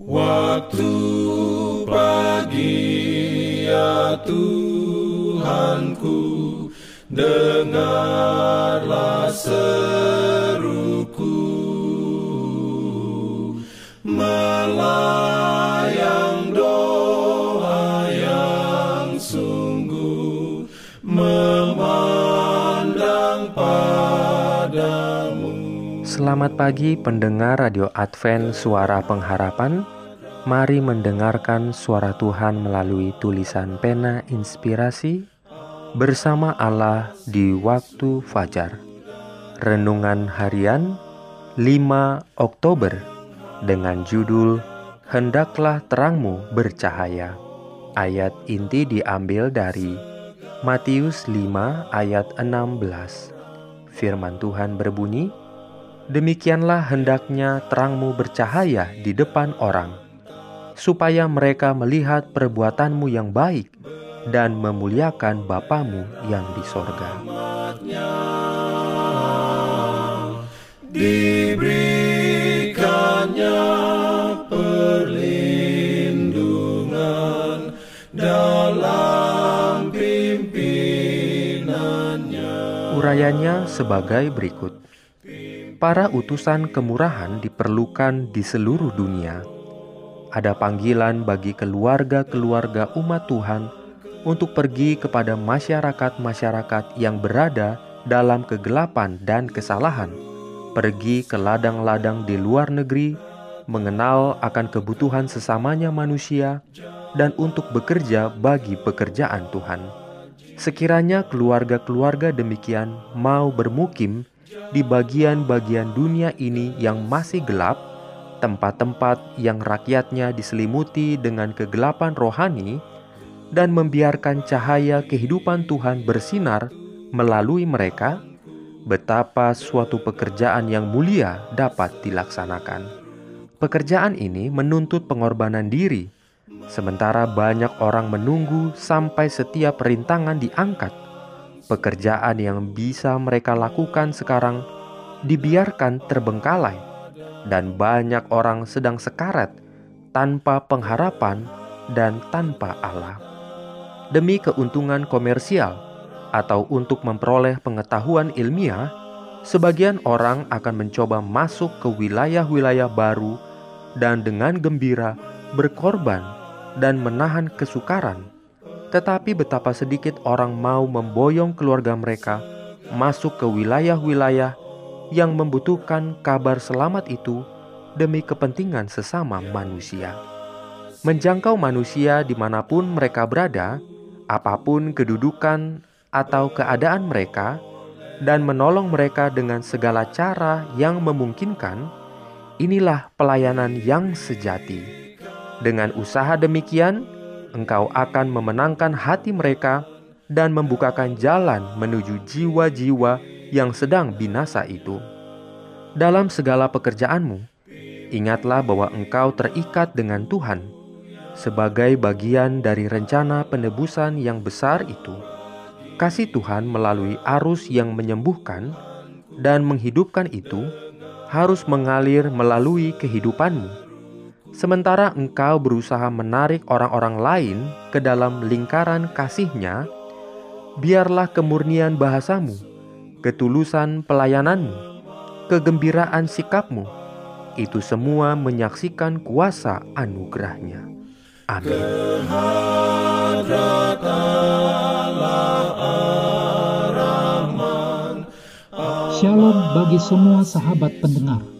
Waktu pagi ya Tuhanku Dengarlah seruku Selamat pagi pendengar Radio Advent Suara Pengharapan Mari mendengarkan suara Tuhan melalui tulisan pena inspirasi bersama Allah di waktu fajar. Renungan harian 5 Oktober dengan judul Hendaklah terangmu bercahaya. Ayat inti diambil dari Matius 5 ayat 16. Firman Tuhan berbunyi, Demikianlah hendaknya terangmu bercahaya di depan orang, supaya mereka melihat perbuatanmu yang baik dan memuliakan Bapamu yang di sorga. Diberikannya perlindungan dalam pimpinannya. Urayanya sebagai berikut. Para utusan kemurahan diperlukan di seluruh dunia ada panggilan bagi keluarga-keluarga umat Tuhan untuk pergi kepada masyarakat-masyarakat yang berada dalam kegelapan dan kesalahan, pergi ke ladang-ladang di luar negeri, mengenal akan kebutuhan sesamanya manusia, dan untuk bekerja bagi pekerjaan Tuhan. Sekiranya keluarga-keluarga demikian mau bermukim di bagian-bagian dunia ini yang masih gelap, tempat-tempat yang rakyatnya diselimuti dengan kegelapan rohani, dan membiarkan cahaya kehidupan Tuhan bersinar melalui mereka, betapa suatu pekerjaan yang mulia dapat dilaksanakan. Pekerjaan ini menuntut pengorbanan diri, sementara banyak orang menunggu sampai setiap rintangan diangkat. Pekerjaan yang bisa mereka lakukan sekarang dibiarkan terbengkalai dan banyak orang sedang sekarat tanpa pengharapan dan tanpa Allah. Demi keuntungan komersial atau untuk memperoleh pengetahuan ilmiah, sebagian orang akan mencoba masuk ke wilayah-wilayah baru dan dengan gembira berkorban dan menahan kesukaran. Tetapi betapa sedikit orang mau memboyong keluarga mereka masuk ke wilayah-wilayah yang membutuhkan kabar selamat itu demi kepentingan sesama manusia. Menjangkau manusia di mana pun mereka berada, apa pun kedudukan atau keadaan mereka, dan menolong mereka dengan segala cara yang memungkinkan, inilah pelayanan yang sejati. Dengan usaha demikian, engkau akan memenangkan hati mereka dan membukakan jalan menuju jiwa-jiwa yang sedang binasa itu. Dalam segala pekerjaanmu, ingatlah bahwa engkau terikat dengan Tuhan sebagai bagian dari rencana penebusan yang besar itu. Kasih Tuhan melalui arus yang menyembuhkan dan menghidupkan itu harus mengalir melalui kehidupanmu. Sementara engkau berusaha menarik orang-orang lain ke dalam lingkaran kasihnya, biarlah kemurnian bahasamu ketulusan pelayananmu, kegembiraan sikapmu, itu semua menyaksikan kuasa anugerahnya. Amin. Shalom bagi semua sahabat pendengar.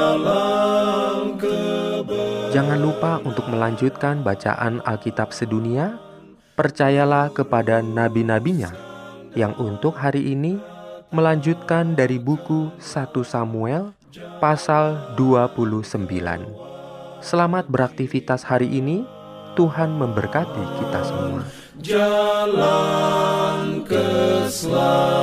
Jangan lupa untuk melanjutkan bacaan Alkitab sedunia. Percayalah kepada nabi-nabinya yang untuk hari ini melanjutkan dari buku 1 Samuel pasal 29. Selamat beraktivitas hari ini. Tuhan memberkati kita semua. Jalan keselamatan